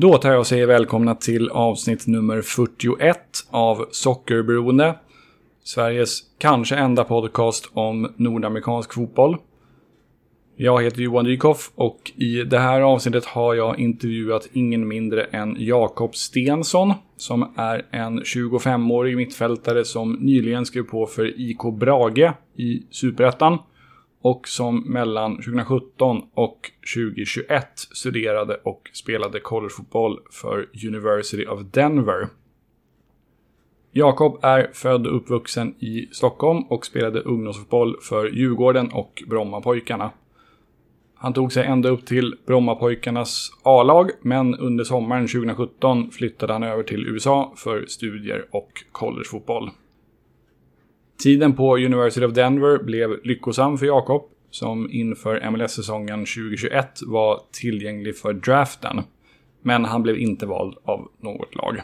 Då tar jag och säger välkomna till avsnitt nummer 41 av Sockerberoende. Sveriges kanske enda podcast om nordamerikansk fotboll. Jag heter Johan Dykhoff och i det här avsnittet har jag intervjuat ingen mindre än Jakob Stensson som är en 25-årig mittfältare som nyligen skrev på för IK Brage i Superettan och som mellan 2017 och 2021 studerade och spelade collegefotboll för University of Denver. Jakob är född och uppvuxen i Stockholm och spelade ungdomsfotboll för Djurgården och Brommapojkarna. Han tog sig ända upp till Brommapojkarnas A-lag, men under sommaren 2017 flyttade han över till USA för studier och collegefotboll. Tiden på University of Denver blev lyckosam för Jakob, som inför MLS-säsongen 2021 var tillgänglig för draften. Men han blev inte vald av något lag.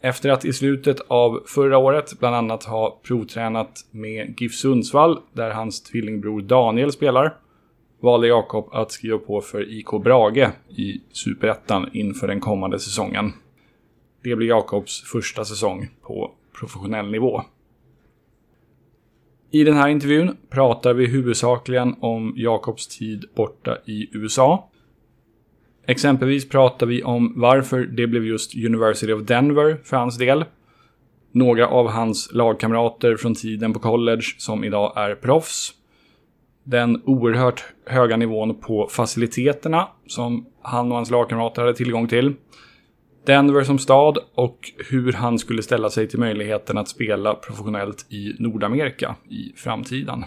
Efter att i slutet av förra året bland annat ha provtränat med GIF Sundsvall, där hans tvillingbror Daniel spelar, valde Jakob att skriva på för IK Brage i Superettan inför den kommande säsongen. Det blir Jakobs första säsong på professionell nivå. I den här intervjun pratar vi huvudsakligen om Jakobs tid borta i USA. Exempelvis pratar vi om varför det blev just University of Denver för hans del. Några av hans lagkamrater från tiden på college som idag är proffs. Den oerhört höga nivån på faciliteterna som han och hans lagkamrater hade tillgång till. Denver som stad och hur han skulle ställa sig till möjligheten att spela professionellt i Nordamerika i framtiden.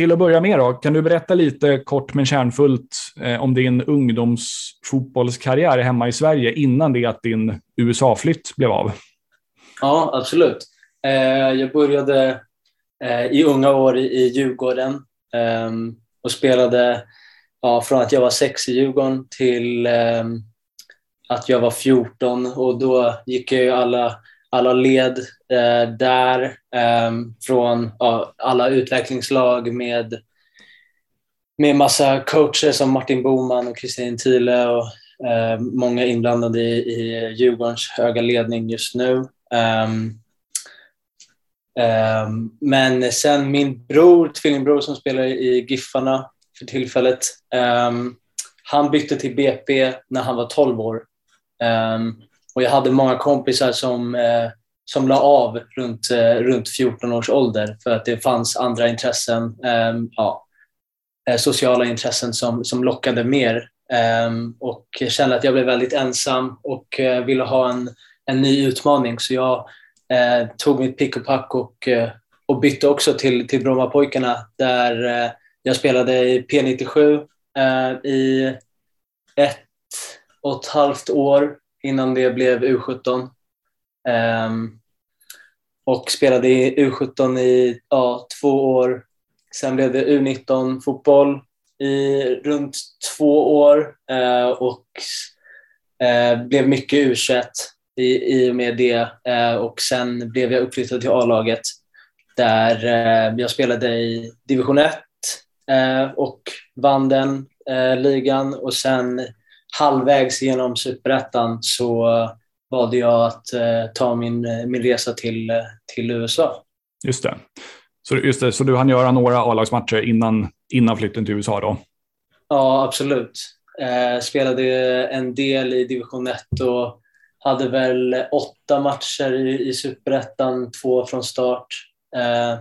Till att börja med då, kan du berätta lite kort men kärnfullt eh, om din ungdomsfotbollskarriär hemma i Sverige innan det att din USA-flytt blev av? Ja, absolut. Eh, jag började eh, i unga år i, i Djurgården eh, och spelade ja, från att jag var sex i Djurgården till ehm, att jag var 14 och då gick jag ju alla alla led eh, där eh, från ja, alla utvecklingslag med, med massa coacher som Martin Boman och Kristin Thiele och eh, många inblandade i, i Djurgårdens höga ledning just nu. Um, um, men sen min bror, tvillingbror som spelar i Giffarna för tillfället, um, han bytte till BP när han var 12 år. Um, och jag hade många kompisar som, eh, som la av runt, eh, runt 14 års ålder för att det fanns andra intressen, ehm, eh, ja, sociala intressen som, som lockade mer. Ehm, och kände att jag blev väldigt ensam och eh, ville ha en, en ny utmaning. Så jag eh, tog mitt pick och pack och, eh, och bytte också till, till Brommapojkarna där eh, jag spelade i P97 eh, i ett och ett halvt år innan det blev U17. Um, ehm, och spelade i U17 i ja, två år. Sen blev det U19 fotboll i runt två år uh, och uh, blev mycket U21 i, i och med det. Uh, och sen blev jag uppflyttad till A-laget där jag spelade i division 1 och vann den ligan och sen halvvägs genom superettan så valde jag att eh, ta min, min resa till, till USA. Just det. Så, just det, så du hann göra några A-lagsmatcher innan, innan flytten till USA då? Ja, absolut. Eh, spelade en del i division 1 och hade väl åtta matcher i, i superettan, två från start eh,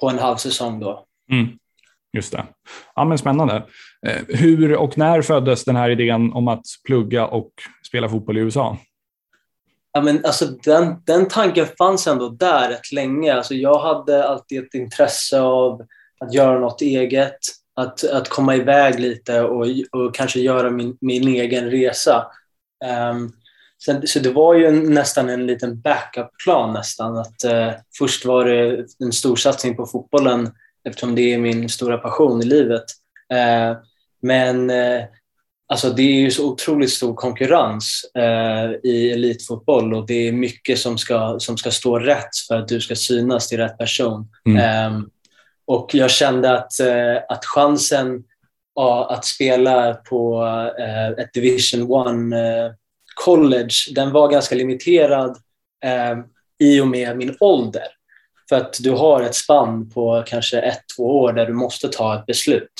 på en halv säsong då. Mm. Just det. Ja, men spännande. Eh, hur och när föddes den här idén om att plugga och spela fotboll i USA? Ja, men alltså den, den tanken fanns ändå där rätt länge. Alltså jag hade alltid ett intresse av att göra något eget, att, att komma iväg lite och, och kanske göra min, min egen resa. Um, sen, så det var ju en, nästan en liten backup-plan nästan. Att, uh, först var det en stor satsning på fotbollen eftersom det är min stora passion i livet. Eh, Men eh, alltså det är ju så otroligt stor konkurrens eh, i elitfotboll och det är mycket som ska, som ska stå rätt för att du ska synas till rätt person. Mm. Um, och jag kände att, att chansen att spela på ett Division One uh, college, den var ganska limiterad ehm, i och med min ålder. För att du har ett spann på kanske ett, två år där du måste ta ett beslut.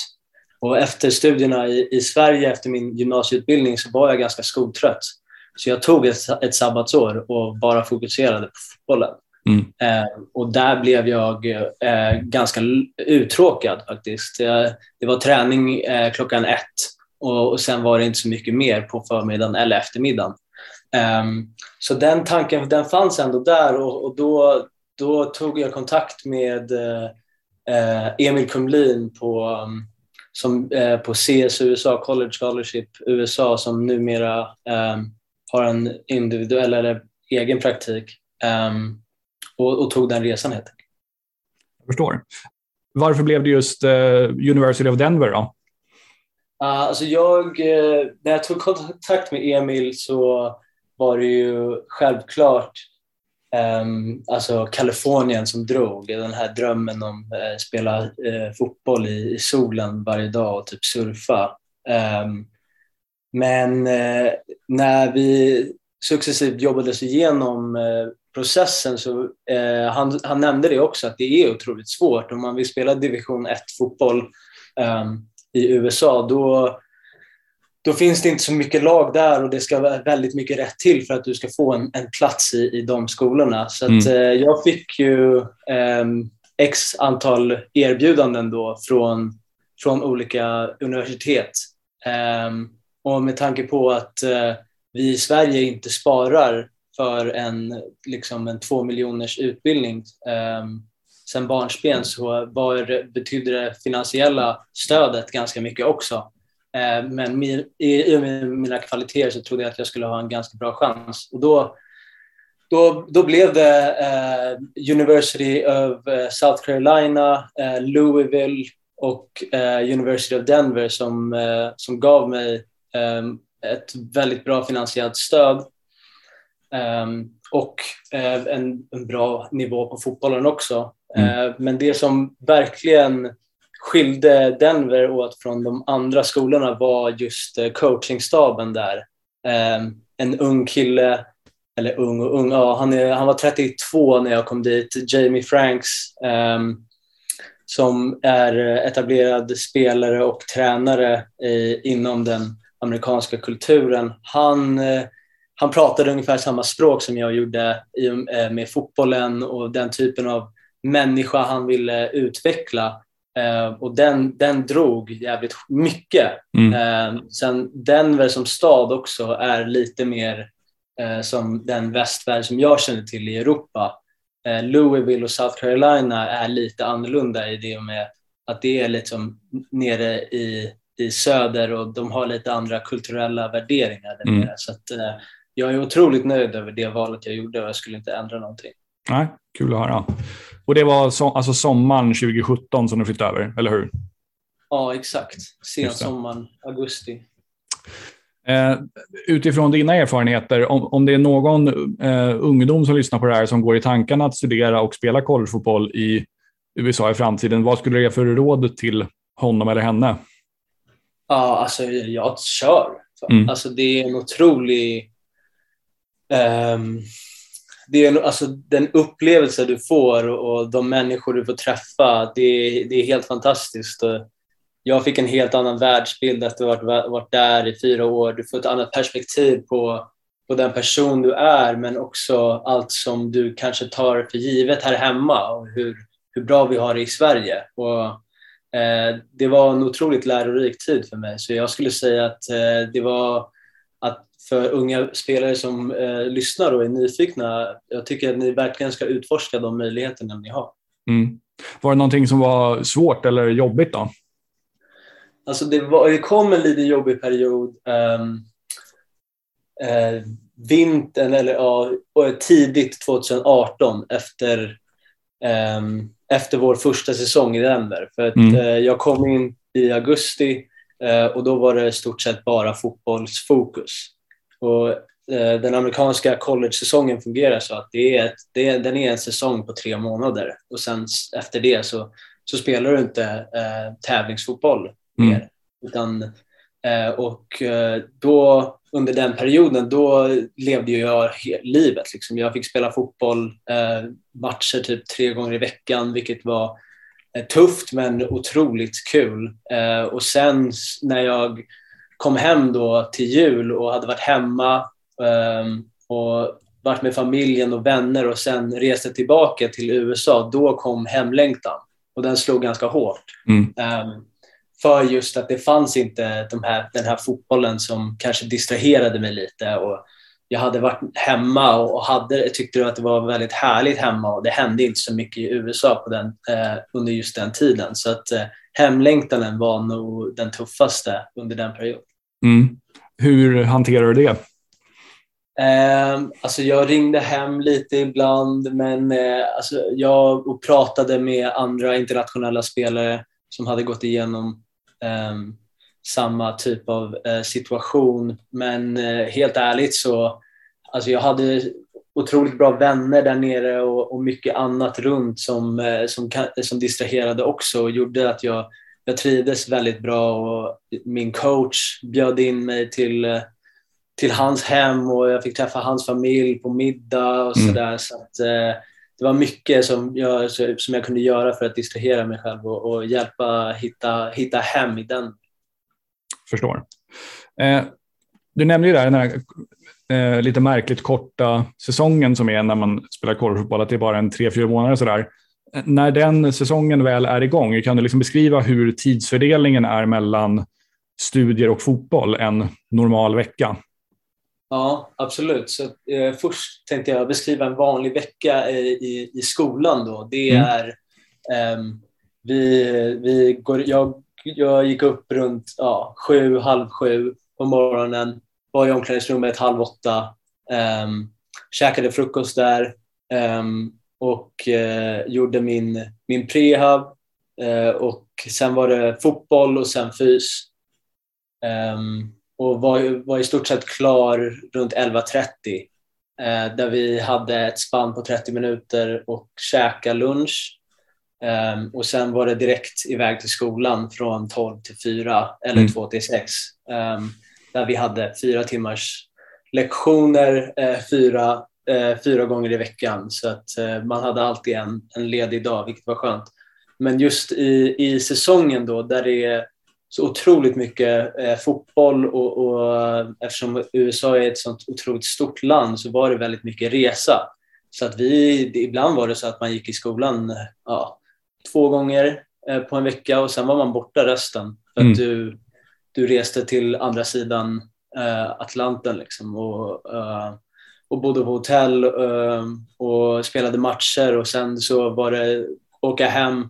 Och efter studierna i, i Sverige, efter min gymnasieutbildning, så var jag ganska skoltrött. Så jag tog ett, ett sabbatsår och bara fokuserade på fotbollen. Mm. Eh, och där blev jag eh, ganska uttråkad faktiskt. Jag, det var träning eh, klockan ett och, och, sen var det inte så mycket mer på förmiddagen eller eftermiddagen. Um, så den tanken den fanns ändå där och, och då, då tog jag kontakt med eh, Emil Kumlin på, um, som, eh, på CS USA, College Scholarship USA, som numera um, har en individuell eller egen praktik um, och, och, tog den resan helt enkelt. Jag förstår. Varför blev det just uh, University of Denver då? Uh, alltså jag, när jag tog kontakt med Emil så var det ju självklart um, alltså Kalifornien som drog. Den här drömmen om att uh, spela uh, fotboll i, i, solen varje dag och typ surfa. Um, men uh, när vi successivt jobbade oss igenom processen så han, han nämnde det också att det är otroligt svårt. Om man vill spela division 1 fotboll um, i USA då då finns det inte så mycket lag där och det ska vara väldigt mycket rätt till för att du ska få en, en plats i, i de skolorna. Så att, mm. eh, jag fick ju eh, x antal erbjudanden då från, från olika universitet. Eh, och med tanke på att eh, vi i Sverige inte sparar för en, liksom en två miljoners utbildning eh, sen barnsben så var, betydde det finansiella stödet ganska mycket också. Eh, men i och med mina kvaliteter så trodde jag att jag skulle ha en ganska bra chans. Och då, då, då blev det uh, University of uh, South Carolina, uh, Louisville och University of Denver som, som gav mig um, ett väldigt bra finansiellt stöd. Um, och en, en, bra nivå på fotbollen också. Mm. men det som verkligen skilde Denver åt från de andra skolorna var just eh, coachingstaben där. Ehm, en ung kille, eller ung och ung, ja, han, är, han var 32 när jag kom dit, Jamie Franks, um, som är etablerad spelare och tränare i, inom den amerikanska kulturen. Han, eh, han pratade ungefär samma språk som jag gjorde i, eh, med fotbollen och den typen av människa han ville utveckla. Uh, och den, den drog jävligt mycket. Mm. Uh, sen Denver som stad också är lite mer uh, som den västvärld som jag känner till i Europa. Louisville och South Carolina är lite annorlunda i det med att det är liksom nere i, i söder och de har lite andra kulturella värderingar. Mm. Så att, jag är otroligt nöjd över det valet jag gjorde och jag skulle inte ändra någonting. Nej, kul att höra. Och det var so alltså sommaren 2017 som du flyttade över, eller hur? Ja, exakt. Sensommaren, augusti. Eh, utifrån dina erfarenheter, om, om det är någon eh, ungdom som lyssnar på det här som går i tankarna att studera och spela collegefotboll i USA i framtiden, vad skulle du ge för råd till honom eller henne? Ja, alltså jag kör. Mm. Alltså det är en otrolig... Um, det är, alltså, den upplevelse du får och de människor du får träffa, det är, det är helt fantastiskt. Jag fick en helt annan världsbild efter att ha varit, där i fyra år. Du får ett annat perspektiv på, på den person du är, men också allt som du kanske tar för givet här hemma och hur, hur bra vi har det i Sverige. Och, eh, det var en otroligt lärorik tid för mig, så jag skulle säga att eh, det var att för unga spelare som eh, lyssnar och är nyfikna, jag tycker att ni verkligen ska utforska de möjligheterna ni har. Mm. Var det någonting som var svårt eller jobbigt då? Alltså det, var, det kom en lite jobbig period. Um, uh, vintern, eller ja, tidigt 2018 efter, um, efter vår första säsong i Denver. För att, mm. uh, jag kom in i augusti Eh, och då var det i stort sett bara fotbollsfokus. Och eh, den amerikanska college-säsongen fungerar så att det är, ett, det är, den är en säsong på tre månader och sen efter det så, så spelar du inte eh, tävlingsfotboll mer. Mm. Utan, eh, och eh, då under den perioden då levde jag livet. Liksom. Jag fick spela fotboll, eh, matcher typ tre gånger i veckan vilket var tufft men otroligt kul. och sen när jag kom hem då till jul och hade varit hemma um, och varit med familjen och vänner och sen reste tillbaka till USA, då kom hemlängtan. Och den slog ganska hårt. Mm. Um, för just att det fanns inte de här, den här fotbollen som kanske distraherade mig lite. Och jag hade varit hemma och hade, tyckte att det var väldigt härligt hemma och det hände inte så mycket i USA på den, eh, under just den tiden. Så att eh, hemlängtanen var nog den tuffaste under den perioden. Mm. Hur hanterar du det? Eh, alltså jag ringde hem lite ibland, men eh, alltså jag och pratade med andra internationella spelare som hade gått igenom eh, samma typ av eh, situation. Men eh, helt ärligt så, alltså jag hade otroligt bra vänner där nere och, och mycket annat runt som, eh, som, som distraherade också och gjorde att jag jag trivdes väldigt bra och min coach bjöd in mig till, till hans hem och jag fick träffa hans familj på middag och sådär. Mm. Så att, eh, det var mycket som jag, som jag kunde göra för att distrahera mig själv och, och hjälpa hitta, hitta hem i den. Förstår. Eh, du nämnde ju där den här eh, lite märkligt korta säsongen som är när man spelar korvfotboll, att det är bara en tre, fyra månader sådär när den säsongen väl är igång, kan du liksom beskriva hur tidsfördelningen är mellan studier och fotboll en normal vecka? Ja, absolut. Så, eh, först tänkte jag beskriva en vanlig vecka i, i, i skolan. Då. Det mm. är, eh, vi, vi går, jag, jag gick upp runt ja, sju, halv sju på morgonen, var i omklädningsrummet halv åtta, eh, käkade frukost där, um, och eh, gjorde min, min prehab eh, och sen var det fotboll och sen fys. Um, och var, var i stort sett klar runt 11.30 eh, där vi hade ett spann på 30 minuter och käka lunch. Um, och sen var det direkt iväg till skolan från 12 till 4 eller mm. 2 till 6 um, ehm, där vi hade fyra timmars lektioner, eh, fyra eh, fyra gånger i veckan så att eh, man hade alltid en, en ledig dag, vilket var skönt. Men just i, i säsongen då, där det är så otroligt mycket eh, fotboll och, och, eftersom USA är ett sånt otroligt stort land så var det väldigt mycket resa. Så att vi, ibland var det så att man gick i skolan ja, två gånger eh, på en vecka och sen var man borta resten. För mm. att du, du reste till andra sidan eh, Atlanten liksom och uh, och bodde på hotell ehm, och spelade matcher och sen så var det åka hem,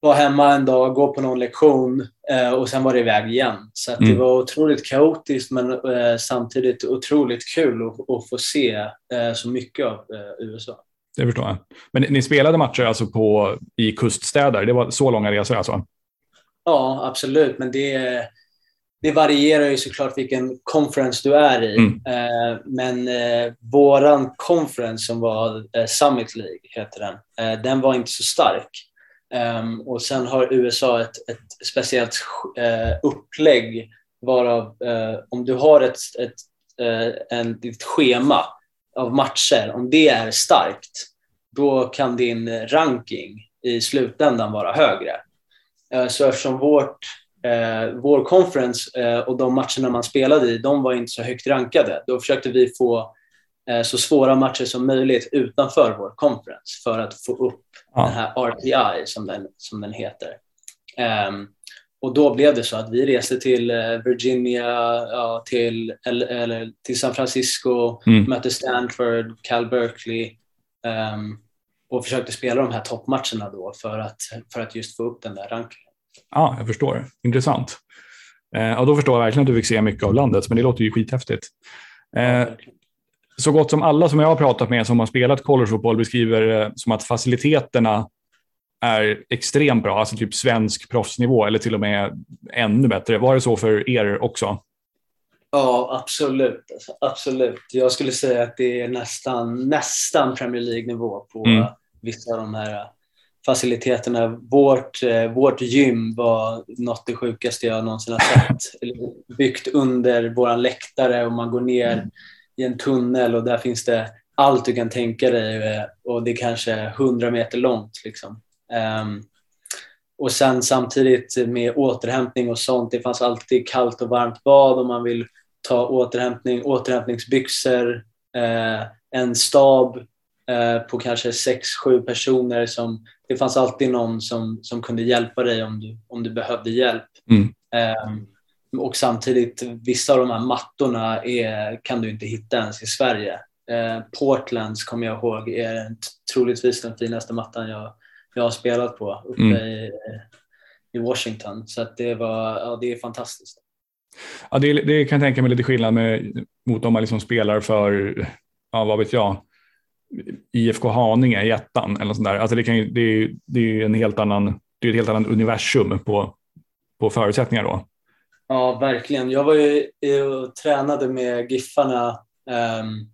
vara hemma en dag, gå på någon lektion eh, och sen var det iväg igen. Så mm. det var otroligt kaotiskt men eh, samtidigt otroligt kul att, att få se eh, så mycket av USA. Det förstår jag. Men ni spelade matcher alltså på, i kuststäder? Det var så långa resor alltså? Ja, absolut. Men det det varierar ju såklart vilken conference du är i. Mm. Eh, men eh, våran conference som var eh, Summit League, heter den, eh, den var inte så stark. Um, och sen har USA ett, ett speciellt eh, upplägg varav eh, om du har ett, ett, eh, en, ett schema av matcher, om det är starkt, då kan din ranking i slutändan vara högre. så eftersom vårt eh, vår conference eh, och de matcherna man spelade i, de var inte så högt rankade. Då försökte vi få eh, så svåra matcher som möjligt utanför vår conference för att få upp ja. den här RPI som den, som den heter. Um, och då blev det så att vi reste till eh, Virginia, ja, till, eller, eller, till San Francisco, mm. mötte Stanford, Cal Berkeley um, och försökte spela de här toppmatcherna då för att, för att just få upp den där rankingen. Ja, jag förstår. Intressant. Eh, ja, då förstår jag verkligen att du fick se mycket av landet, men det låter ju skithäftigt. Eh, så gott som alla som jag har pratat med som har spelat collegefotboll beskriver det som att faciliteterna är extremt bra, alltså typ svensk proffsnivå eller till och med ännu bättre. Var det så för er också? Ja, absolut. Absolut. Jag skulle säga att det är nästan, nästan Premier League-nivå på mm. vissa av de här faciliteterna. Vårt, eh, vårt gym var något det sjukaste jag någonsin har sett. Byggt under våran läktare och man går ner i en tunnel och där finns det allt du kan tänka dig eh, och det är kanske 100 meter långt. Liksom. Um, och sen samtidigt med återhämtning och sånt, det fanns alltid kallt och varmt bad om man vill ta återhämtning, återhämtningsbyxor, eh, en stab på kanske sex sju personer. Som, det fanns alltid någon som, som kunde hjälpa dig om du, om du behövde hjälp. Mm. Eh, och samtidigt, vissa av de här mattorna är, kan du inte hitta ens i Sverige. Eh, Portlands kommer jag ihåg är troligtvis den finaste mattan jag, jag har spelat på uppe mm. i, i Washington. Så att det, var, ja, det är fantastiskt. Ja, det, det, kan jag tänka mig lite skillnad med, mot om man liksom spelar för, ja, vad vet jag, IFK Haninge i ettan eller sånt där. Alltså det, kan, det, det är en helt annan, det är ett helt annat universum på, på förutsättningar då. Ja, verkligen. Jag var ju och tränade med Giffarna um,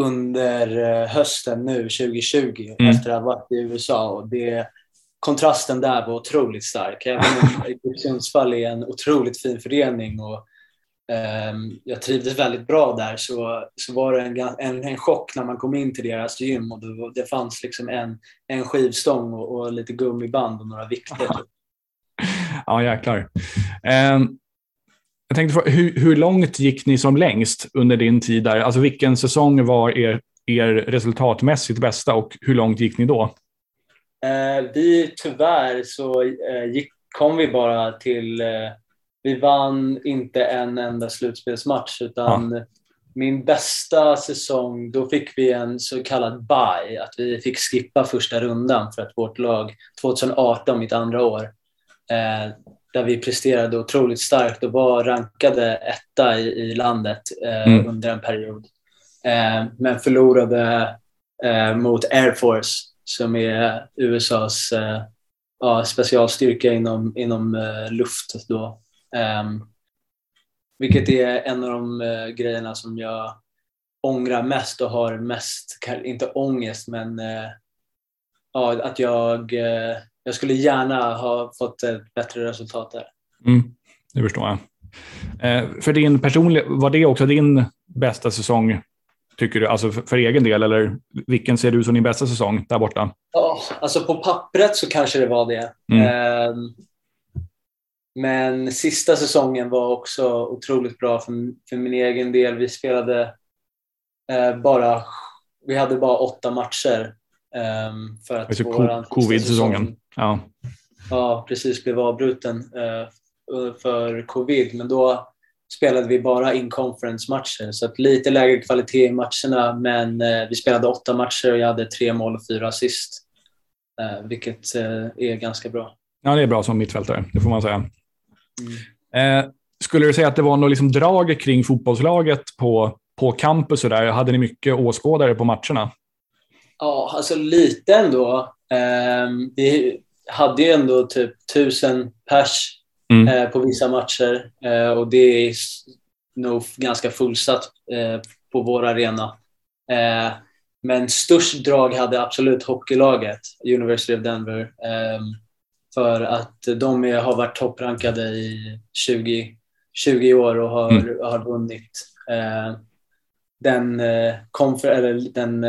under eh, hösten nu 2020 mm. efter att ha varit i USA och det kontrasten där var otroligt stark. Även om Sundsvall är en otroligt fin förening och jag trivdes väldigt bra där så, så var det en, en, en chock när man kom in till deras gym och det, det fanns liksom en, en skivstång och, och lite gummiband och några vikter. ja, jäklar. Um, jag tänkte, hur, hur långt gick ni som längst under din tid där? Alltså vilken säsong var er, er resultatmässigt bästa och hur långt gick ni då? Eh, vi tyvärr så eh, gick, kom vi bara till, eh, vi vann inte en enda slutspelsmatch utan ja. min bästa säsong, då fick vi en så kallad bye, att vi fick skippa första rundan för att vårt lag, 2018, mitt andra år, eh, där vi presterade otroligt starkt och var rankade etta i, i landet eh, mm. under en period. Eh, men förlorade mot Air Force som är USAs eh, ja, specialstyrka inom, inom eh, luft. Då. Um, vilket är en av de uh, grejerna som jag ångrar mest och har mest, inte ångest, men uh, ja, att jag, uh, jag skulle gärna ha fått ett bättre resultat där. Mm, det förstår jag. för din personliga, var det också din bästa säsong tycker du, alltså för, för, egen del? Eller vilken ser du som din bästa säsong där borta? Ja, alltså på pappret så kanske det var det. Mm. Men sista säsongen var också otroligt bra för, för min egen del. Vi spelade eh, bara, vi hade bara åtta matcher. Eh, för att alltså, Covid-säsongen. Ja. ja, precis blev avbruten eh, för covid. Men då spelade vi bara in-conference-matcher. Så att lite lägre kvalitet i matcherna, men eh, vi spelade åtta matcher och jag hade tre mål och fyra assist. Eh, vilket eh, är ganska bra. Ja, det är bra som mittfältare, det får man säga. Mm. Eh, skulle du säga att det var något liksom drag kring fotbollslaget på, på campus? Och där? Hade ni mycket åskådare på matcherna? Ja, alltså lite ändå. Eh, vi hade ju ändå typ tusen pers mm. eh, på vissa matcher. Eh, och det är nog ganska fullsatt eh, på vår arena. Eh, men störst drag hade absolut hockeylaget, University of Denver. Eh, för att de är, har varit topprankade i 20, 20 år och har, mm. har vunnit eh, den, eller den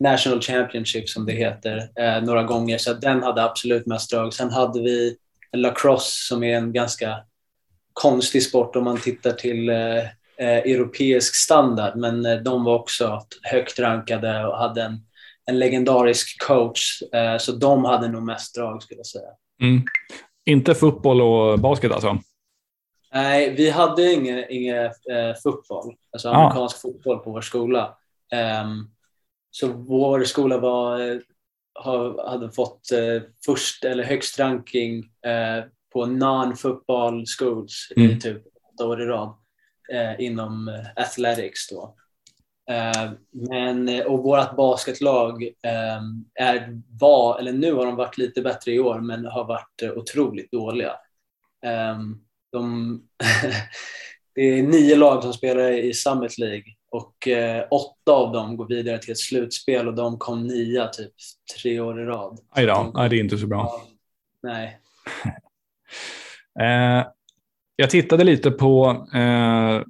National Championship som det heter några gånger. Så den hade absolut mest drag. Sen hade vi lacrosse som är en ganska konstig sport om man tittar till eh, eh, europeisk standard. Men eh, de var också högt rankade och hade en, en legendarisk coach. Eh, så de hade nog mest drag skulle jag säga. Mm. Inte fotboll och basket alltså? Nej, vi hade ingen, ingen eh, fotboll, alltså ah. amerikansk fotboll på vår skola. Um, så vår skola var eh, har, hade fått eh, först eller högst ranking eh, på non-football schools mm. i typ åtta år i rad eh, inom eh, athletics. Då. Eh, men, och vårt basketlag är, var, eller nu har de varit lite bättre i år, men har varit otroligt dåliga. De, det är nio lag som spelar i Summit League och eh, åtta av dem går vidare till ett slutspel och de kom nia typ tre år i rad. Aj då, Nej, det är inte så bra. Nej. eh, jag tittade lite på eh,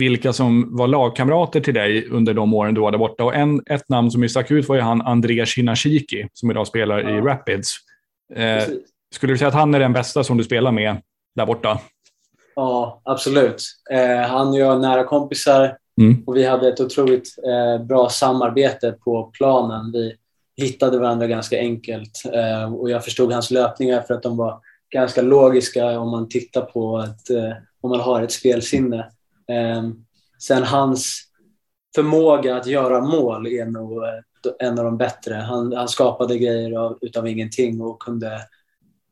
vilka som var lagkamrater till dig under de åren du var där borta. Och en, ett namn som stack ut var ju han André Shinashiki som idag spelar ja. i Rapids. Eh, skulle du säga att han är den bästa som du spelar med där borta? Ja, absolut. Eh, han och jag är nära kompisar mm. och vi hade ett otroligt eh, bra samarbete på planen. Vi hittade varandra ganska enkelt eh, och jag förstod hans löpningar för att de var ganska logiska om man tittar på ett, eh, om man har ett spelsinne. Eh, sen hans förmåga att göra mål är nog eh, en av de bättre. Han, han skapade grejer av, utav ingenting och kunde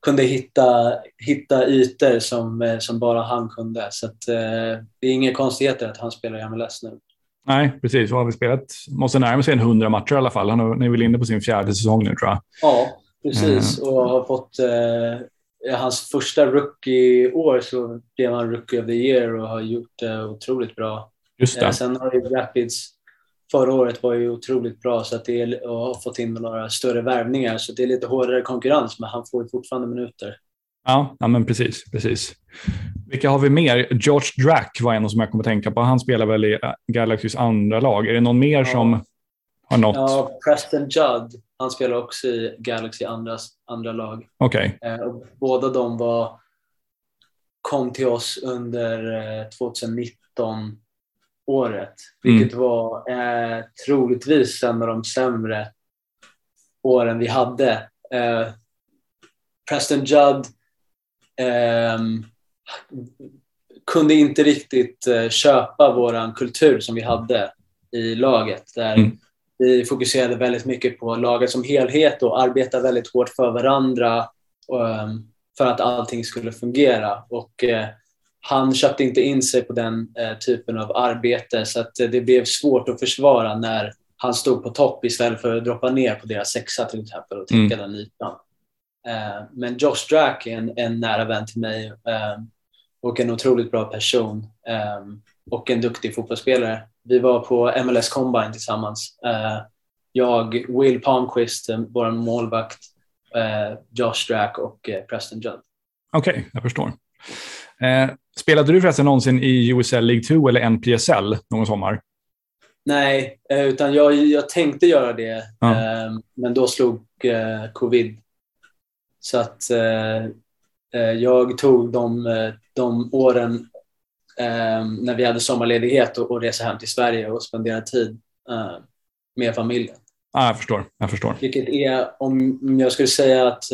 kunde hitta, hitta ytor som, eh, som bara han kunde. Så att, eh, det är inga konstigheter att han spelar i MLS nu. Nej, precis. Vad har vi spelat? Måste närma sig en hundra matcher i alla fall. Han är väl inne på sin fjärde säsong nu tror jag. Ja, precis. Mm. Och har fått eh, hans första rookie-år så blev han rookie of the year och har gjort det otroligt bra. Just det. Eh, sen har ju Rapids förra året var ju otroligt bra så att det är, och har fått in några större värvningar så det är lite hårdare konkurrens men han får ju fortfarande minuter. Ja, ja men precis, precis. Vilka har vi mer? George Drack var en som jag kommer att tänka på. Han spelar väl i äh, Galaxys andra lag. Är det någon mer ja. som har nått? Ja, Preston Judd. Han spelar också i Galaxy andras, andra lag. Okej. Okay. Eh, båda de var, kom till oss under eh, 2019 året, vilket mm. var eh, troligtvis en av de sämre åren vi hade. Eh, Preston Judd eh, kunde inte riktigt eh, köpa vår kultur som vi hade i laget. Där mm. Vi fokuserade väldigt mycket på laget som helhet och arbetade väldigt hårt för varandra ehm, för att allting skulle fungera. Och eh, han köpte inte in sig på den eh, typen av arbete så att eh, det blev svårt att försvara när han stod på topp istället för att droppa ner på deras sexa till exempel och täcka mm. den ytan. Eh, men Josh Drack är en, en nära vän till mig eh, och en otroligt bra person och en duktig fotbollsspelare. Vi var på MLS Combine tillsammans. Eh, jag, Will Palmqvist, vår målvakt, Josh Drack och Preston Judd. Okej, okay, jag förstår. Eh, spelade du förresten någonsin i USL League 2 eller NPSL någon sommar? Nej, eh, utan jag, jag tänkte göra det, ja. eh, men då slog eh, covid. Så att eh, eh, jag tog de, de åren när vi hade sommarledighet och, och resa hem till Sverige och spendera tid med familjen. Ja, jag förstår. Jag förstår. Vilket är, om jag skulle säga att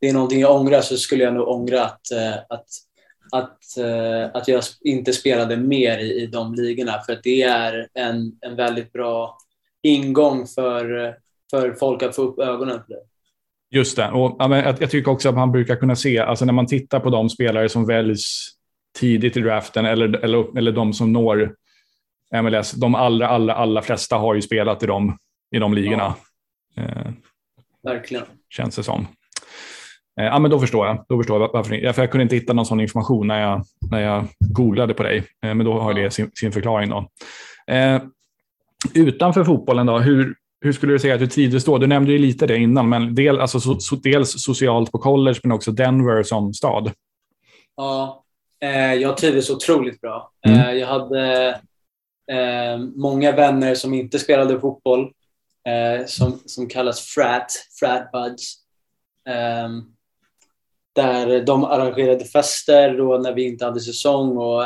det är någonting jag ångrar så skulle jag nog ångra att, att att, eh, att jag inte spelade mer i, i de ligorna för att det är en, en väldigt bra ingång för, för folk att få upp ögonen för det. Just det, och jag, jag tycker också att man brukar kunna se, alltså när man tittar på de spelare som väljs tidigt i draften eller, eller, eller de som når MLS, de allra, allra, allra flesta har ju spelat i de, i de ligorna. Ja. Eh, Verkligen. Känns det som. Eh, ja, men då förstår jag. Då förstår jag varför. För jag kunde inte hitta någon sån information när jag, när jag googlade på dig. Eh, men då har det sin, sin förklaring. Då. Eh, utanför fotbollen, då, hur, hur skulle du säga att du trivdes då? Du nämnde ju lite det innan, men del, alltså, so, so, dels socialt på college, men också Denver som stad. Ja, jag trivdes otroligt bra. Mm. Eh, jag hade eh, många vänner som inte spelade fotboll, som, som kallas frat, frat buds. Um, där de arrangerade fester då när vi inte hade säsong och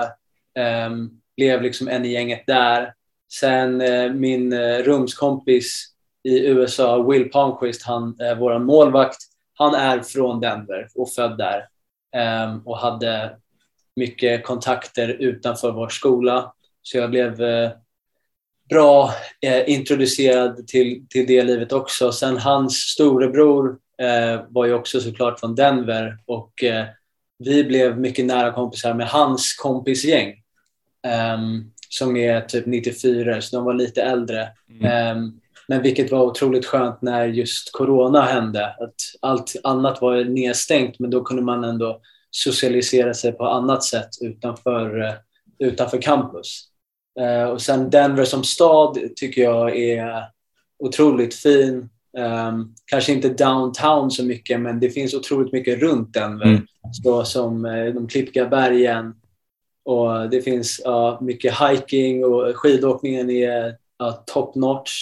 um, blev liksom en i gänget där. Sen min rumskompis i USA, Will Palmqvist, han uh, vår målvakt. Han är från Denver och född där um, och hade mycket kontakter utanför vår skola. Så jag blev uh, bra eh, introducerad till, till det livet också. Sen hans storebror eh, var ju också såklart från Denver och eh, vi blev mycket nära kompisar med hans kompisgäng. Um, som är typ 94, så de var lite äldre. Mm. Um, men vilket var otroligt skönt när just corona hände. Att allt annat var nedstängt, men då kunde man ändå socialisera sig på annat sätt utanför, uh, utanför campus. Uh, och sen Denver som stad tycker jag är otroligt fin. Um, kanske inte downtown så mycket, men det finns otroligt mycket runt Denver. Mm. Så som uh, de klippiga bergen. Och det finns uh, mycket hiking och skidåkningen är uh, top notch.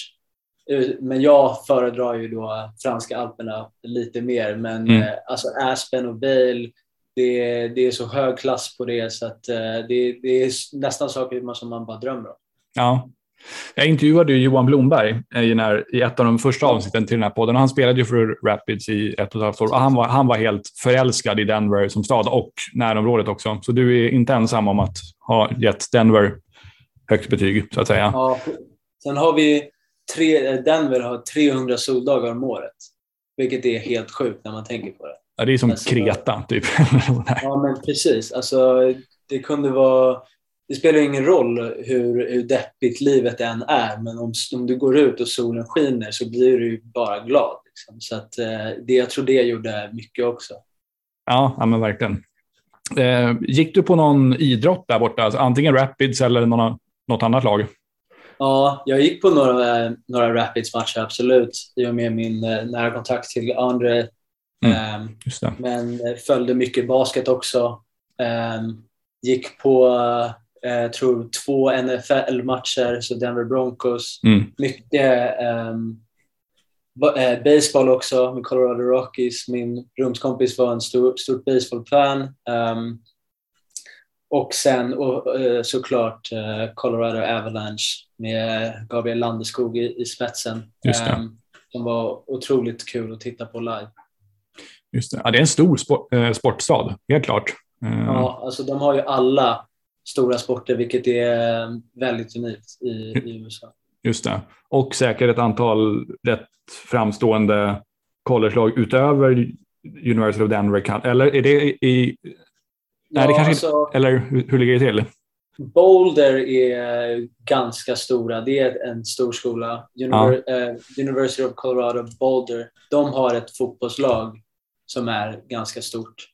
Men jag föredrar ju då franska alperna lite mer. Men mm. uh, alltså Aspen och Bale, det, det är så hög klass på det så att det, det är nästan saker som man bara drömmer om. Ja, jag intervjuade Johan Blomberg i, när, i ett av de första avsnitten till den här podden. Han spelade ju för Rapids i ett och ett halvt år och han var, han var helt förälskad i Denver som stad och närområdet också. Så du är inte ensam om att ha gett Denver högt betyg, så att säga. Ja, sen har vi tre, Denver har 300 soldagar om året, vilket är helt sjukt när man tänker på det. Ja, det är som alltså, Kreta, typ. ja, men precis. Alltså, det kunde vara det spelar ingen roll hur, hur deppigt livet än är, men om, om du går ut och solen skiner så blir du bara glad. Liksom. Så att, eh, det, jag tror det gjorde mycket också. Ja, ja men verkligen. Eh, gick du på någon idrott där borta? Alltså, antingen Rapids eller någon, något annat lag? Ja, jag gick på några, några Rapids-matcher, absolut, i och med min eh, nära kontakt till André. Mm, eh, men följde mycket basket också. Eh, gick på eh, tror två NFL-matcher, så Denver Broncos. Mm. Mycket um, baseball också med Colorado Rockies. Min rumskompis var en stor, stort baseballfan. Um, och sen och, uh, såklart uh, Colorado Avalanche med Gabriel Landeskog i, i spetsen. Um, som var otroligt kul att titta på live. Just det. Ja, det är en stor sport, eh, sportstad, helt klart. Ja, alltså de har ju alla stora sporter, vilket är eh, väldigt unikt i, i USA. Just det. Och säkert ett antal rätt framstående collegelag utöver University of Denver. Eller är det i... Ja, det kanske alltså, eller hur, ligger det till? Boulder är ganska stora. Det är en stor skola. Univer ja. uh, University of Colorado Boulder. De har ett fotbollslag som är ganska stort.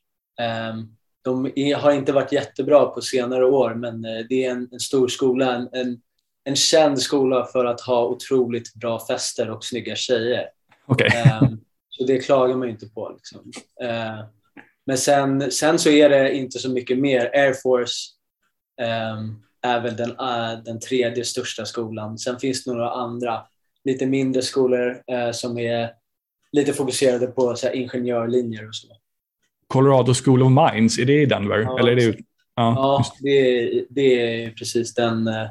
Um, de har inte varit jättebra på senare år, men eh, det är en, en stor skola. En, en, en, känd skola för att ha otroligt bra fester och snygga tjejer. Okay. Um, så det klagar man inte på. Liksom. Uh, men sen, sen så är det inte så mycket mer. Air Force är väl den, uh, den tredje största skolan. Sen finns det några andra lite mindre skolor uh, som är lite fokuserade på så här, ingenjörlinjer och så. Colorado School of Mines, är det i Denver? Ja, Eller är det, ja, ja det, är, det är precis den, eh,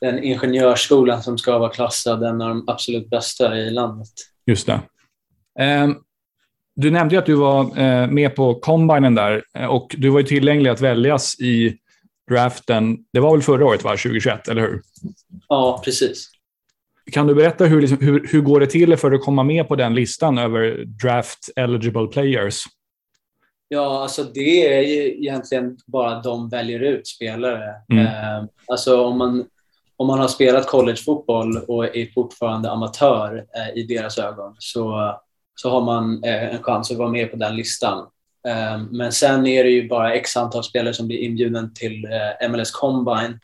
den ingenjörsskolan som ska vara klassad en av de absolut bästa i landet. Just det. Um, du nämnde att du var uh, med på combinen där eh, och du var ju tillgänglig att väljas i draften. Det var väl förra året, va? 2021, eller hur? Ja, precis. Kan du berätta hur, liksom, hur, hur går det till för att komma med på den listan över draft eligible players? Ja, alltså det är egentligen bara att de väljer ut spelare. Mm. Eh, alltså om man, om man har spelat collegefotboll och är fortfarande amatör eh, i deras ögon så, så har man eh, en chans att vara med på den listan. Eh, men sen är det ju bara x antal spelare som blir inbjuden till eh, MLS Combine.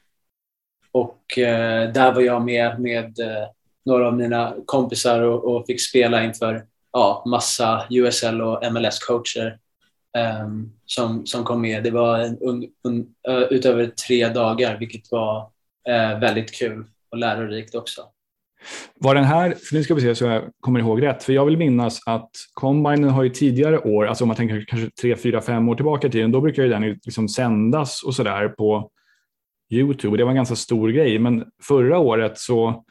Och eh, där var jag med med eh, några av mina kompisar och, och fick spela inför ja, massa USL och MLS-coacher um, ehm, som, som kom med. Det var en, un, un, utöver tre dagar, vilket var eh, väldigt kul och lärorikt också. Var den här, för nu ska vi se så jag kommer ihåg rätt, för jag vill minnas att Combinen har ju tidigare år, alltså om man tänker kanske tre, fyra, fem år tillbaka i tiden, då brukar ju den liksom sändas och sådär på YouTube. Det var en ganska stor grej, men förra året så,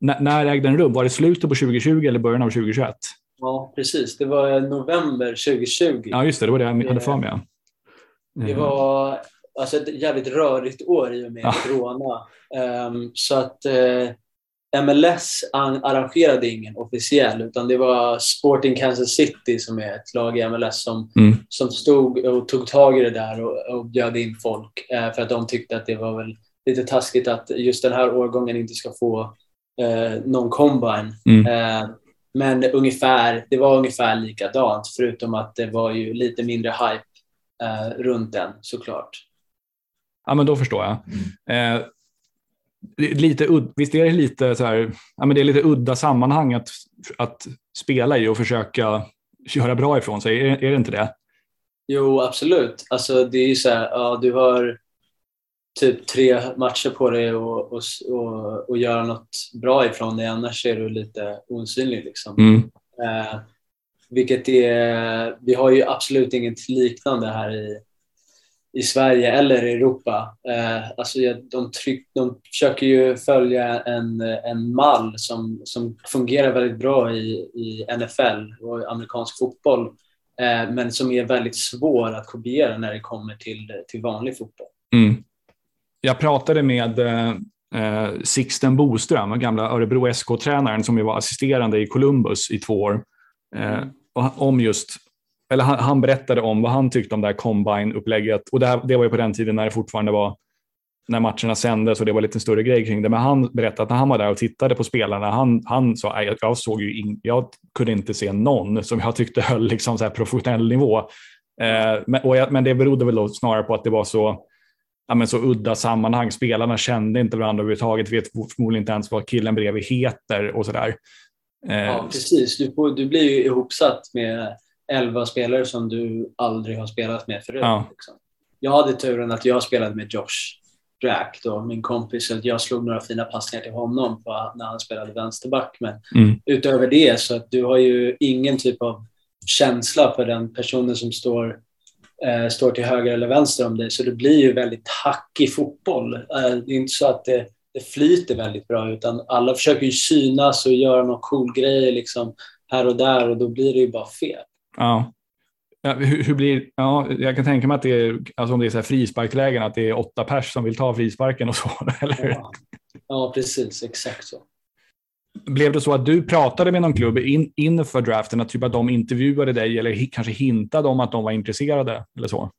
när, när ägde den rum? Var det slutet på 2020 eller början av 2021? Ja, precis. Det var november 2020. Ja, just det. Det var det jag hade för mig. Det var alltså, ett jävligt rörigt år i och med ja. corona. Um, så att uh, eh, MLS arrangerade ingen officiell, utan det var Sporting Kansas City som är ett lag i MLS som, mm. som stod och tog tag i det där och, och bjöd in folk uh, för att de tyckte att det var väl lite taskigt att just den här årgången inte ska få eh, någon combine. Mm. Eh, men ungefär, det var ungefär likadant förutom att det var ju lite mindre hype eh, runt den såklart. Ja, men då förstår jag. Eh, lite visst är det lite så här, ja, men det är lite udda sammanhang att, att spela i och försöka göra bra ifrån sig, är, är det inte det? Jo, absolut. Alltså, det är ju så här, ja, du har typ tre matcher på dig och, och, och, och göra något bra ifrån dig, annars är du lite osynlig. Liksom. Mm. Eh, vilket är, vi har ju absolut inget liknande här i, i Sverige eller i Europa. Eh, alltså de, tryck, de försöker ju följa en, en mall som, som fungerar väldigt bra i, i NFL och amerikansk fotboll eh, men som är väldigt svår att kopiera när det kommer till, till vanlig fotboll. Mm. Jag pratade med eh, eh Sixten Boström, gamla Örebro SK-tränaren som ju var assisterande i Columbus i två år. Eh, om just eller han, han, berättade om vad han tyckte om det här combine-upplägget. Och det, här, det var ju på den tiden när det fortfarande var när matcherna sändes och det var lite större grej kring det. Men han berättade att när han var där och tittade på spelarna, han, han sa jag, jag såg ju in, jag kunde inte se någon som jag tyckte höll liksom så här professionell nivå. Eh, men, jag, men det berodde väl snarare på att det var så, ja, men så udda sammanhang. Spelarna kände inte varandra överhuvudtaget, vet förmodligen inte ens vad killen bredvid heter och sådär. Eh, ja, precis. Du, får, du blir ju ihopsatt med elva spelare som du aldrig har spelat med förut. Ja. Liksom. Jag hade turen att jag spelade med Josh Drack, då, min kompis, att jag slog några fina passningar till honom på, när han spelade vänsterback. Men mm. utöver det så att du har ju ingen typ av känsla för den personen som står, eh, står till höger eller vänster om dig. Så det blir ju väldigt hackig fotboll. Eh, det är inte så att det, det flyter väldigt bra utan alla försöker ju synas och göra någon cool grej liksom här och där och då blir det ju bara fel. Ja. ja hur, hur, blir, ja, jag kan tänka mig att det är, alltså om det är så här frisparklägen, att det är åtta pers som vill ta frisparken och så, eller Ja, ja precis. Exakt så. Blev det så att du pratade med någon klubb in, inför draften, att, typ att de intervjuade dig eller kanske hintade om att de var intresserade eller så?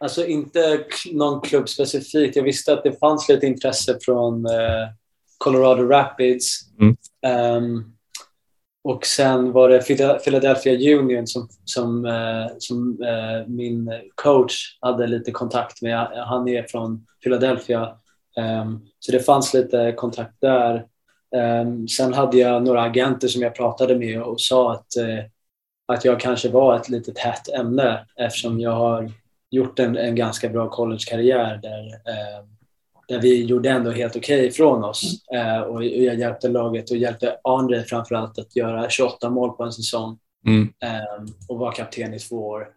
Alltså inte någon klubb specifikt. Jag visste att det fanns lite intresse från eh, Colorado Rapids. Mm. Um, och sen var det Philadelphia Union som, som, eh, som eh, min coach hade lite kontakt med. Han är från Philadelphia. Um, så det fanns lite kontakt där. Um, sen hade jag några agenter som jag pratade med och sa att, eh, att jag kanske var ett litet hett ämne eftersom jag har gjort en, en ganska bra collegekarriär där ehm, där vi gjorde ändå helt okej okay ifrån oss. Eh, och jag hjälpte laget och hjälpte André framförallt att göra 28 mål på en säsong mm. eh, och var kapten i två år.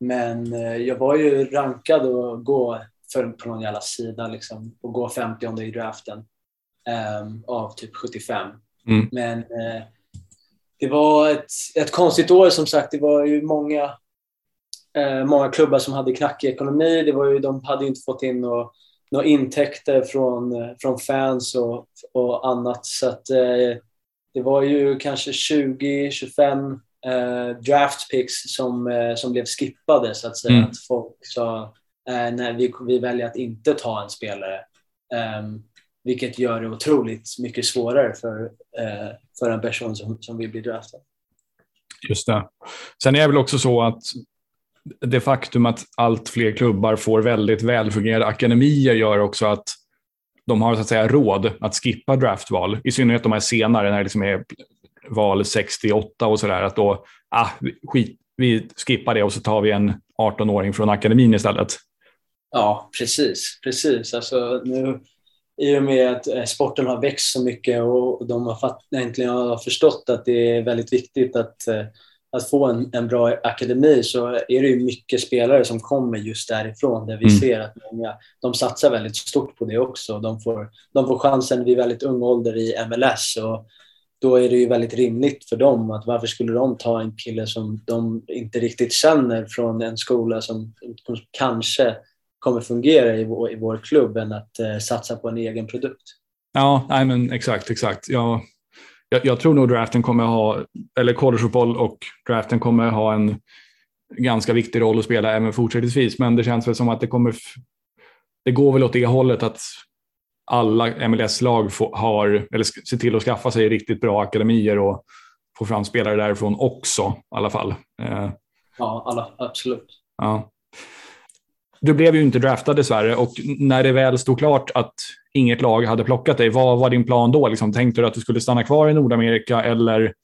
Men eh, jag var ju rankad att gå för, på någon jävla sida liksom, och gå 50 i draften eh, av typ 75. Mm. Men eh, det var ett, ett konstigt år som sagt. Det var ju många, många klubbar som hade knackig ekonomi. Det var ju, de hade inte fått in något några intäkter från, från fans och, och annat. Så att, eh, det var ju kanske 20-25 eh, draft picks som, eh, som blev skippade så att säga. Mm. Att folk sa eh, nej, vi, vi väljer att inte ta en spelare. Um, vilket gör det otroligt mycket svårare för, eh, för en person som, som vill bli draftad. Just det. Sen är det väl också så att det faktum att allt fler klubbar får väldigt välfungerande akademier gör också att de har så att säga råd att skippa draftval. I synnerhet de här senare när det liksom är val 68 och sådär. Att då, ah, skit, vi skippar det och så tar vi en 18-åring från akademin istället. Ja, precis. precis. Alltså, nu, I och med att eh, sporten har växt så mycket och de har fatt, äntligen har förstått att det är väldigt viktigt att eh, att få en, en bra akademi så är det ju mycket spelare som kommer just därifrån där vi mm. ser att många de satsar väldigt stort på det också. De får, de får chansen vid väldigt ung ålder i MLS och då är det ju väldigt rimligt för dem att varför skulle de ta en kille som de inte riktigt känner från en skola som, som kanske kommer fungera i vår, i vår klubb än att eh, satsa på en egen produkt. Ja, nej men exakt, exakt. Ja, jag, jag, tror nog draften kommer ha, eller collegefotboll och draften kommer ha en ganska viktig roll att spela även fortsättningsvis. Men det känns väl som att det kommer, det går väl åt det hållet att alla MLS-lag har, eller ser till att skaffa sig riktigt bra akademier och få fram spelare därifrån också i alla fall. Eh, ja, alla, absolut. Ja. Du blev ju inte draftad dessvärre och när det väl stod klart att inget lag hade plockat dig, vad var din plan då? Liksom, tänkte du att du skulle stanna kvar i Nordamerika eller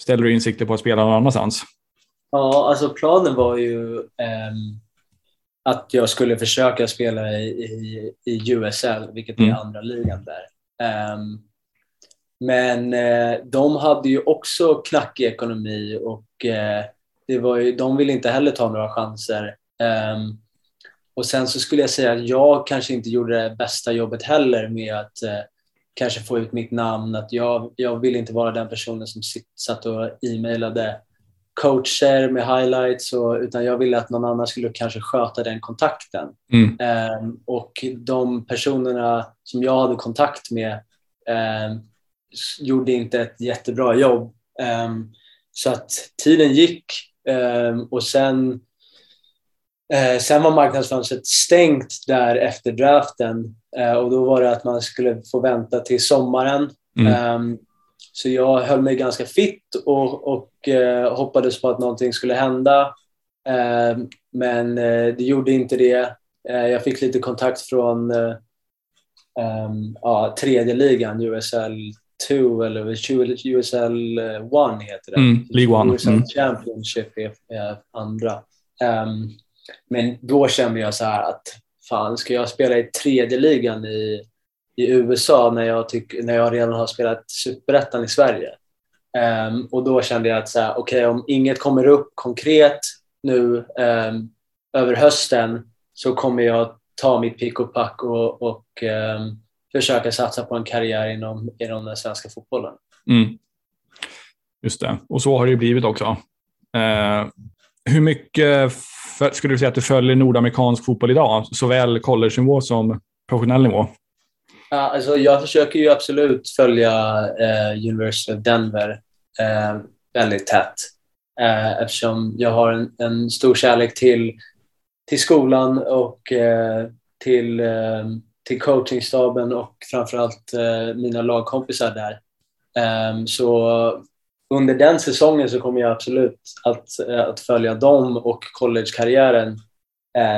ställde du insikter på att spela någon annanstans? Ja, alltså planen var ju um, att jag skulle försöka spela i, i, i USL, vilket är mm. andra ligan där. Um, men uh, de hade ju också knackig ekonomi och uh, det var ju, de ville inte heller ta några chanser. Um, och sen så skulle jag säga att jag kanske inte gjorde det bästa jobbet heller med att uh, kanske få ut mitt namn. Att jag, jag ville inte vara den personen som satt och e-mailade coacher med highlights, och, utan jag ville att någon annan skulle kanske sköta den kontakten. Mm. Um, och de personerna som jag hade kontakt med um, gjorde inte ett jättebra jobb. Um, så att tiden gick och sen, uh, sen var marknadsfönstret stängt där efter draften uh, och då var det att man skulle få vänta till sommaren. Mm. Så jag höll mig ganska fit och, och eh, hoppades på att någonting skulle hända. Eh, men eh, det gjorde inte det. Eh, jag fick lite kontakt från um, ja, tredje ligan, USL 2 eller USL 1 heter det. Mm, League 1. USL mm. Championship är, är andra. Um, men då kände jag så här att fan, ska jag spela i tredje ligan i i USA när jag, tyck, när jag redan har spelat superettan i Sverige. Um, och då kände jag att så här, okay, om inget kommer upp konkret nu um, över hösten så kommer jag ta mitt pick och pack och, och um, försöka satsa på en karriär inom, inom den svenska fotbollen. Mm. Just det, och så har det blivit också. Eh, hur mycket för, skulle du säga att du följer nordamerikansk fotboll idag, såväl college-nivå som professionell nivå? Ja, alltså jag försöker ju absolut följa eh, University of Denver eh, väldigt tätt eh, eftersom jag har en, en, stor kärlek till, till skolan och eh, till, eh, till coachingstaben och framförallt eh, mina lagkompisar där. Eh, så under den säsongen så kommer jag absolut att, att följa dem och collegekarriären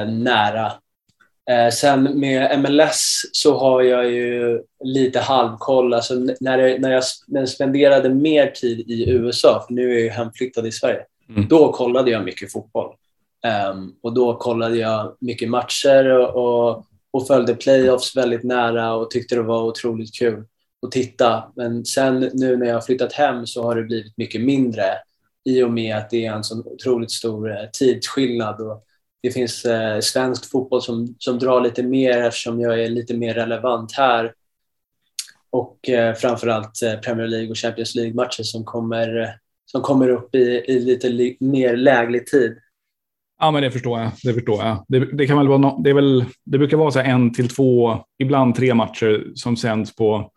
nära Eh, sen med MLS så har jag ju lite halvkoll. Alltså när, jag, när, jag, när jag spenderade mer tid i USA, för nu är jag hemflyttad i Sverige, mm. då kollade jag mycket fotboll. Um, och då kollade jag mycket matcher och, och, och, följde playoffs väldigt nära och tyckte det var otroligt kul och titta. Men sen nu när jag har flyttat hem så har det blivit mycket mindre i och med att det är en så otroligt stor eh, tidsskillnad. Och, det finns eh, svensk fotboll som, som drar lite mer eftersom jag är lite mer relevant här. Och eh, framförallt eh, Premier League och Champions League-matcher som kommer, eh, som kommer upp i, i lite li, mer läglig tid. Ja, men det förstår jag. Det, förstår jag. Det, det kan väl vara no, det, är väl, det brukar vara så en till två, ibland tre matcher som sänds på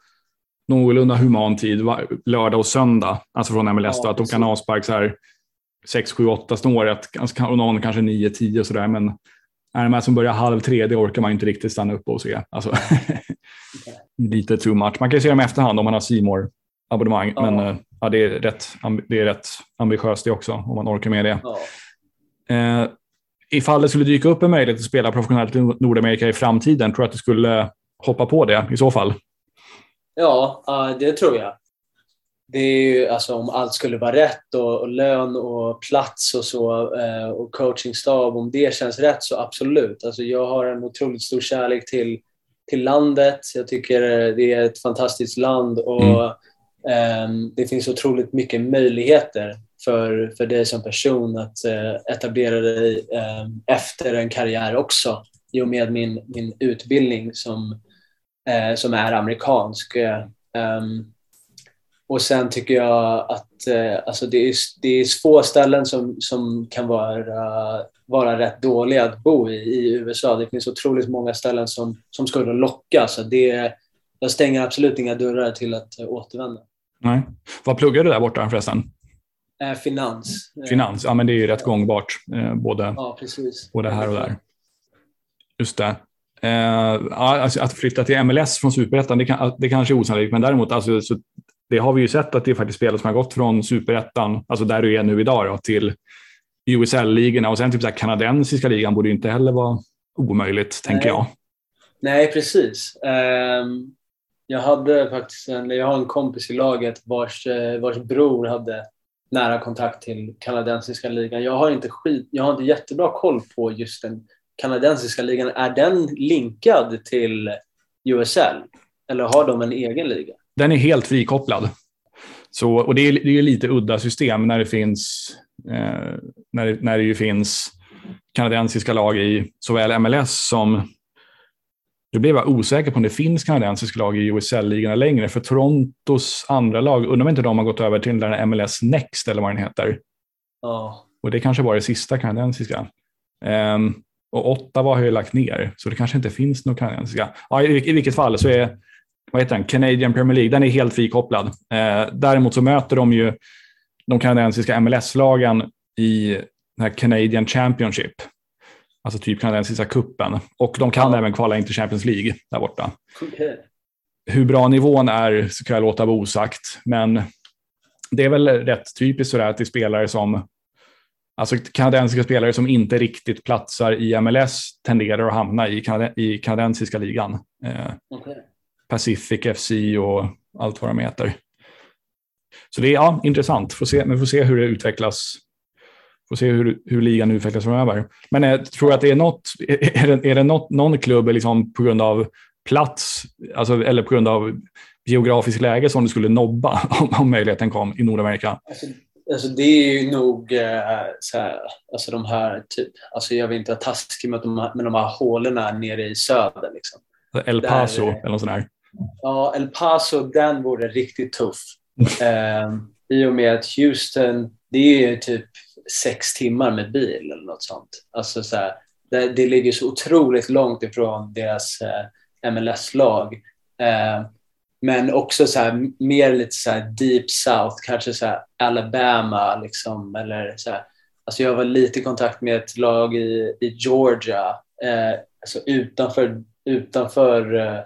någorlunda human tid, lördag och söndag, alltså från MLS. Ja, att de kan avspark så här 6, 7, 8 snåret och någon kanske 9, 10 och sådär. Men är de här som börjar halv tre, det orkar man inte riktigt stanna upp och se. Alltså, lite too much. Man kan ju se dem i efterhand om man har Simor abonnemang ja. men eh, ja, det, är rätt, det är rätt ambitiöst det också, om man orkar med det. Ja. Eh, ifall det skulle dyka upp en möjlighet att spela professionellt i Nordamerika i framtiden, tror du att du skulle hoppa på det i så fall? Ja, det tror jag det är ju, alltså om allt skulle vara rätt och, och lön och plats och så eh, och coachingstab, om det känns rätt så absolut. Alltså jag har en otroligt stor kärlek till, till landet. Jag tycker det är ett fantastiskt land och mm. eh, det finns otroligt mycket möjligheter för, för dig som person att eh, etablera dig eh, efter en karriär också i och med min, min utbildning som, eh, som är amerikansk. Um, och sen tycker jag att eh, alltså det, är, det är få ställen som, som kan vara, vara rätt dåliga att bo i i USA. Det finns otroligt många ställen som, som skulle locka. Så det, jag stänger absolut inga dörrar till att återvända. Nej. Vad pluggar du där borta förresten? Eh, finans. Finans, ja men det är ju rätt gångbart. Eh, både, ja, både här och där. Just det. Eh, alltså att flytta till MLS från superettan, det, kan, det kanske är osannolikt, men däremot alltså, så, det har vi ju sett att det är faktiskt spelare som har gått från superettan, alltså där du är nu idag, då, till USL-ligorna och sen typ så här, kanadensiska ligan borde ju inte heller vara omöjligt, Nej. tänker jag. Nej, precis. Um, jag hade faktiskt en, jag har en kompis i laget vars, eh, vars bror hade nära kontakt till kanadensiska ligan. Jag har inte, skit, jag har inte jättebra koll på just den kanadensiska ligan. Är den linkad till USL? Eller har de en egen liga? Den är helt frikopplad. Så, och det är, det är lite udda system när det finns eh, när, det, när det ju finns kanadensiska lag i såväl MLS som nu blev jag osäker på om det finns kanadensiska lag i USL-ligorna längre, för Torontos andra lag, undrar om inte de har gått över till den där MLS Next eller vad den heter. Ja. Och det kanske var det sista kanadensiska. Um, och Ottawa har ju lagt ner, så det kanske inte finns några kanadensiska. Ja, i, i vilket fall så är vad heter den? Canadian Premier League, den är helt frikopplad. Eh, däremot så möter de ju de kanadensiska MLS-lagen i den här Canadian Championship. Alltså typ kanadensiska kuppen. Och de kan ja. även kvala in till Champions League där borta. Okay. Hur bra nivån är så kan jag låta vara osagt, men det är väl rätt typiskt sådär att det är spelare som Alltså kanadensiska spelare som inte riktigt platsar i MLS tenderar att hamna i, kanad i kanadensiska ligan. Eh, okay. Pacific FC och allt vad de heter. Så det är ja, intressant, får se, men får se hur det utvecklas. Får se hur, hur ligan utvecklas framöver. Men jag eh, tror att det är något, är det, är det något, någon klubb liksom på grund av plats, alltså, eller på grund av geografiskt läge som du skulle nobba om, om möjligheten kom i Nordamerika? Alltså, alltså det är ju nog eh, så här, alltså de här, typ, alltså jag vill inte vara taskig med de här, med de här hålorna nere i söder. Liksom. El Paso Där, eller något sånt där. Ja, El Paso, den vore riktigt tuff. eh, I och med att Houston, det är typ sex timmar med bil eller något sånt. Alltså så här, det, det ligger så otroligt långt ifrån deras eh, MLS-lag. Eh, men också så här, mer lite så här deep south, kanske så Alabama liksom, eller så här. Alltså jag var lite i kontakt med ett lag i, i Georgia, eh, alltså utanför, utanför eh,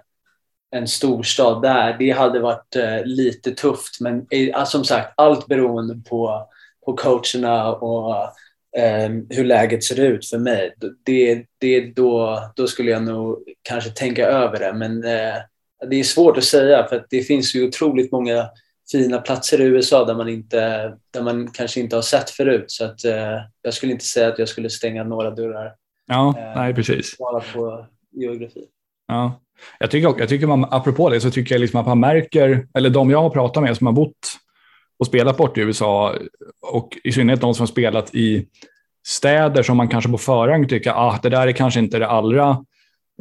en storstad där. Det hade varit eh, lite tufft, men eh, alltså som sagt, allt beroende på, på coacherna och eh, hur läget ser ut för mig. Det, det, då, då skulle jag nog kanske tänka över det, men eh, det är svårt att säga för att det finns ju otroligt många fina platser i USA där man, inte, där man kanske inte har sett förut. Så att, eh, jag skulle inte säga att jag skulle stänga några dörrar. Ja, eh, nej precis. Bara på geografi. Ja. Jag tycker, jag tycker man, apropå det, så tycker jag liksom att man märker, eller de jag har pratat med som har bott och spelat bort i USA, och i synnerhet de som har spelat i städer som man kanske på förhand tycker att ah, det där är kanske inte det allra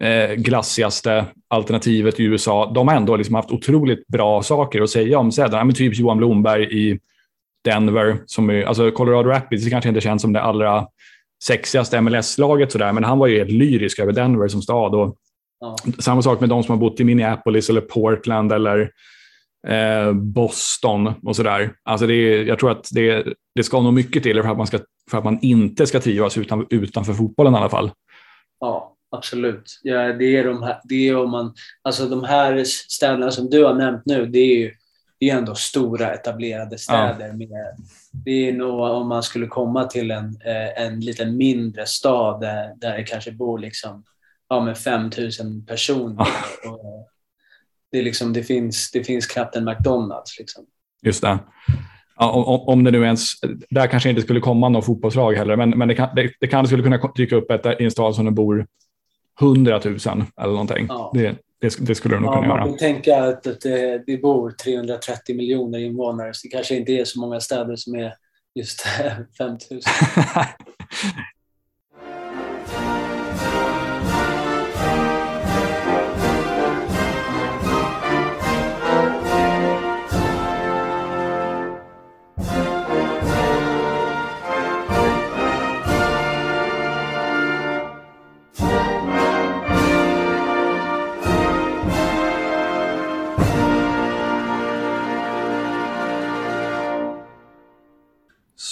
eh, glassigaste alternativet i USA. De har ändå liksom haft otroligt bra saker att säga om städerna. Men typ Johan Blomberg i Denver, som är, alltså Colorado Rapids, det kanske inte känns som det allra sexigaste MLS-laget, sådär, men han var ju helt lyrisk över Denver som stad. Och Ja. Samma sak med de som har bott i Minneapolis eller Portland eller eh, Boston och sådär. Alltså jag tror att det, det ska nog mycket till för att man, ska, för att man inte ska trivas utan, utanför fotbollen i alla fall. Ja, absolut. Ja, det är de här, det är om man, alltså de här städerna som du har nämnt nu, det är ju det är ändå stora etablerade städer. Ja. Med, det är nog om man skulle komma till en, eh, en lite mindre stad där, där det kanske bor liksom ja, med 5 000 personer. Och det, är liksom, det, finns, det finns knappt en McDonalds. Liksom. Just det. Ja, om, om det nu ens, där kanske inte skulle komma någon fotbollslag heller, men, men det, kan, det, det kan skulle kunna dyka upp ett, i en stad som det bor 100 000 eller någonting. Ja. Det, det, det, skulle det nog ja, kunna man göra. Man kan tänka att, att det, det bor 330 miljoner invånare, så det kanske inte är så många städer som är just 5 000.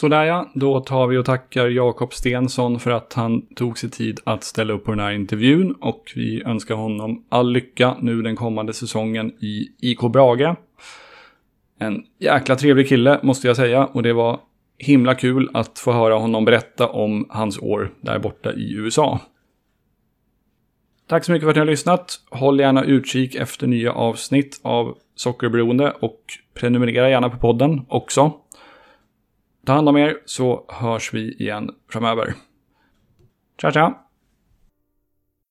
Sådär ja, då tar vi och tackar Jakob Stensson för att han tog sig tid att ställa upp på den här intervjun och vi önskar honom all lycka nu den kommande säsongen i IK Brage. En jäkla trevlig kille måste jag säga och det var himla kul att få höra honom berätta om hans år där borta i USA. Tack så mycket för att ni har lyssnat. Håll gärna utkik efter nya avsnitt av Sockerberoende och prenumerera gärna på podden också. Ta hand om er så hörs vi igen framöver. Ciao, ciao!